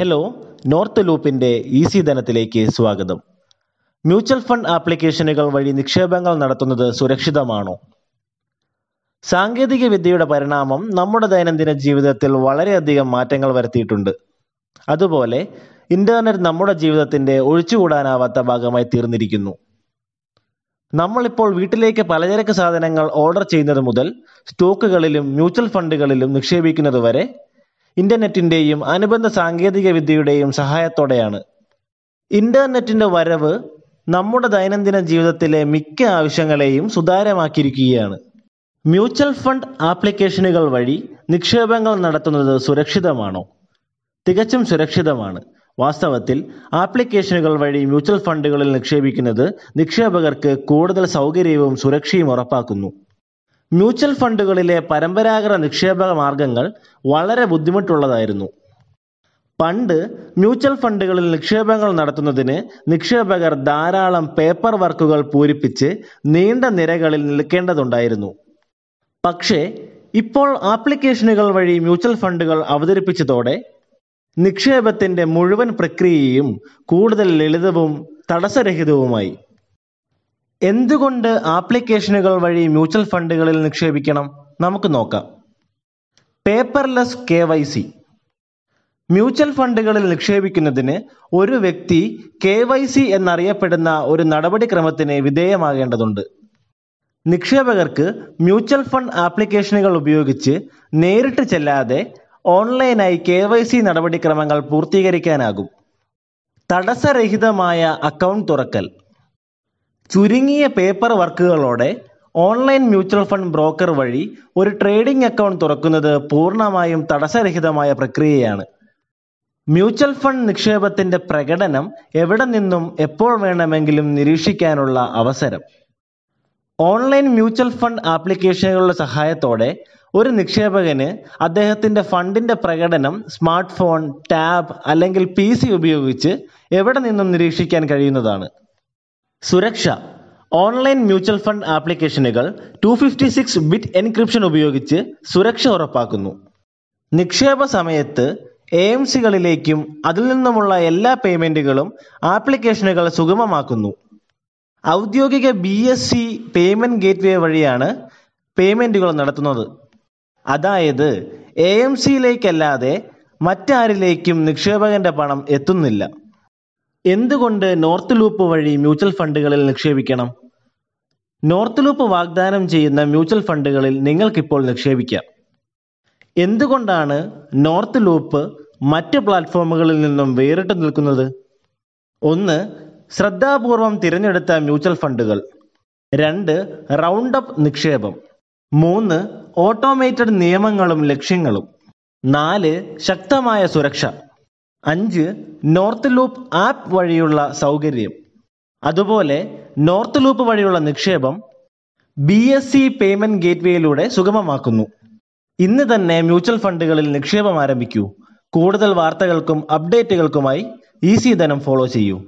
Hello north ലൂപ്പിന്റെ easy ധനത്തിലേക്ക് സ്വാഗതം. മ്യൂച്വൽ ഫണ്ട് ആപ്ലിക്കേഷനുകൾ വഴി നിക്ഷേപങ്ങൾ നടത്തുന്നത് സുരക്ഷിതമാണോ? സാങ്കേതിക വിദ്യയുടെ പരിണാമം നമ്മുടെ ദൈനംദിന ജീവിതത്തിൽ വളരെയധികം മാറ്റങ്ങൾ വരുത്തിയിട്ടുണ്ട്. അതുപോലെ ഇന്റർനെറ്റ് നമ്മുടെ ജീവിതത്തിന്റെ ഒഴിച്ചുകൂടാനാവാത്ത ഭാഗമായി തീർന്നിരിക്കുന്നു. നമ്മളിപ്പോൾ വീട്ടിലേക്ക് പലചരക്ക് സാധനങ്ങൾ ഓർഡർ ചെയ്യുന്നത് മുതൽ സ്റ്റോക്കുകളിലും മ്യൂച്വൽ ഫണ്ടുകളിലും നിക്ഷേപിക്കുന്നത് വരെ ഇന്റർനെറ്റിന്റെയും അനുബന്ധ സാങ്കേതിക വിദ്യയുടെയും സഹായത്തോടെയാണ്. ഇന്റർനെറ്റിന്റെ വരവ് നമ്മുടെ ദൈനംദിന ജീവിതത്തിലെ മിക്ക ആവശ്യങ്ങളെയും സുതാര്യമാക്കിയിരിക്കുകയാണ്. മ്യൂച്വൽ ഫണ്ട് ആപ്ലിക്കേഷനുകൾ വഴി നിക്ഷേപങ്ങൾ നടത്തുന്നത് സുരക്ഷിതമാണോ? തികച്ചും സുരക്ഷിതമാണ്. വാസ്തവത്തിൽ ആപ്ലിക്കേഷനുകൾ വഴി മ്യൂച്വൽ ഫണ്ടുകളിൽ നിക്ഷേപിക്കുന്നത് നിക്ഷേപകർക്ക് കൂടുതൽ സൗകര്യവും സുരക്ഷയും ഉറപ്പാക്കുന്നു. മ്യൂച്വൽ ഫണ്ടുകളിലെ പരമ്പരാഗത നിക്ഷേപ മാർഗങ്ങൾ വളരെ ബുദ്ധിമുട്ടുള്ളതായിരുന്നു. പണ്ട് മ്യൂച്വൽ ഫണ്ടുകളിൽ നിക്ഷേപങ്ങൾ നടത്തുന്നതിന് നിക്ഷേപകർ ധാരാളം പേപ്പർ വർക്കുകൾ പൂരിപ്പിച്ച് നീണ്ട നിരകളിൽ നിൽക്കേണ്ടതുണ്ടായിരുന്നു. പക്ഷേ ഇപ്പോൾ ആപ്ലിക്കേഷനുകൾ വഴി മ്യൂച്വൽ ഫണ്ടുകൾ അവതരിപ്പിച്ചതോടെ നിക്ഷേപത്തിന്റെ മുഴുവൻ പ്രക്രിയയും കൂടുതൽ ലളിതവും തടസ്സരഹിതവുമായി. എന്തുകൊണ്ട് ആപ്ലിക്കേഷനുകൾ വഴി മ്യൂച്വൽ ഫണ്ടുകളിൽ നിക്ഷേപിക്കണം? നമുക്ക് നോക്കാം. Paperless K Y C. Mutual ഫണ്ടുകളിൽ നിക്ഷേപിക്കുന്നതിന് ഒരു വ്യക്തി കെ വൈ സി എന്നറിയപ്പെടുന്ന ഒരു നടപടിക്രമത്തിന് വിധേയമാകേണ്ടതുണ്ട്. നിക്ഷേപകർക്ക് മ്യൂച്വൽ ഫണ്ട് ആപ്ലിക്കേഷനുകൾ ഉപയോഗിച്ച് നേരിട്ട് ചെല്ലാതെ ഓൺലൈനായി കെ വൈ സി നടപടിക്രമങ്ങൾ പൂർത്തീകരിക്കാനാകും. തടസ്സരഹിതമായ അക്കൗണ്ട് തുറക്കൽ. ചുരുങ്ങിയ പേപ്പർ വർക്കുകളോടെ ഓൺലൈൻ മ്യൂച്വൽ ഫണ്ട് ബ്രോക്കർ വഴി ഒരു ട്രേഡിംഗ് അക്കൗണ്ട് തുറക്കുന്നത് പൂർണമായും തടസ്സരഹിതമായ പ്രക്രിയയാണ്. മ്യൂച്വൽ ഫണ്ട് നിക്ഷേപത്തിന്റെ പ്രകടനം എവിടെ നിന്നും എപ്പോൾ വേണമെങ്കിലും നിരീക്ഷിക്കാനുള്ള അവസരം. ഓൺലൈൻ മ്യൂച്വൽ ഫണ്ട് ആപ്ലിക്കേഷനുകളുടെ സഹായത്തോടെ ഒരു നിക്ഷേപകന് അദ്ദേഹത്തിന്റെ ഫണ്ടിന്റെ പ്രകടനം സ്മാർട്ട് ഫോൺ ടാബ് അല്ലെങ്കിൽ പി സി ഉപയോഗിച്ച് എവിടെ നിന്നും നിരീക്ഷിക്കാൻ കഴിയുന്നതാണ്. സുരക്ഷ. ഓൺലൈൻ മ്യൂച്വൽ ഫണ്ട് ആപ്ലിക്കേഷനുകൾ two fifty six bit encryption ഉപയോഗിച്ച് സുരക്ഷ ഉറപ്പാക്കുന്നു. നിക്ഷേപ സമയത്ത് എ എം സികളിലേക്കും അതിൽ നിന്നുമുള്ള എല്ലാ പേയ്മെന്റുകളും ആപ്ലിക്കേഷനുകൾ സുഗമമാക്കുന്നു. ഔദ്യോഗിക B S C payment gateway വഴിയാണ് പേയ്മെന്റുകൾ നടത്തുന്നത്. അതായത് എ എം സിയിലേക്കല്ലാതെ മറ്റാരിലേക്കും നിക്ഷേപകന്റെ പണം എത്തുന്നില്ല. എന്തുകൊണ്ട് നോർത്ത് ലൂപ്പ് വഴി മ്യൂച്വൽ ഫണ്ടുകളിൽ നിക്ഷേപിക്കണം? നോർത്ത് ലൂപ്പ് വാഗ്ദാനം ചെയ്യുന്ന മ്യൂച്വൽ ഫണ്ടുകളിൽ നിങ്ങൾക്കിപ്പോൾ നിക്ഷേപിക്കാം. എന്തുകൊണ്ടാണ് നോർത്ത് ലൂപ്പ് മറ്റ് പ്ലാറ്റ്ഫോമുകളിൽ നിന്നും വേറിട്ട് നിൽക്കുന്നത്? ഒന്ന് ശ്രദ്ധാപൂർവം തിരഞ്ഞെടുത്ത മ്യൂച്വൽ ഫണ്ടുകൾ. രണ്ട് റൗണ്ട് അപ്പ് നിക്ഷേപം. മൂന്ന് ഓട്ടോമേറ്റഡ് നിയമങ്ങളും ലക്ഷ്യങ്ങളും. നാല് ശക്തമായ സുരക്ഷ. അഞ്ച് നോർത്ത് ലൂപ്പ് ആപ്പ് വഴിയുള്ള സൗകര്യം. അതുപോലെ നോർത്ത് ലൂപ്പ് വഴിയുള്ള നിക്ഷേപം ബി എസ് സി പേയ്മെന്റ് ഗേറ്റ്വേയിലൂടെ സുഗമമാക്കുന്നു. ഇന്ന് തന്നെ മ്യൂച്വൽ ഫണ്ടുകളിൽ നിക്ഷേപം ആരംഭിക്കൂ. കൂടുതൽ വാർത്തകൾക്കും അപ്ഡേറ്റുകൾക്കുമായി ഈസി ധനം ഫോളോ ചെയ്യൂ.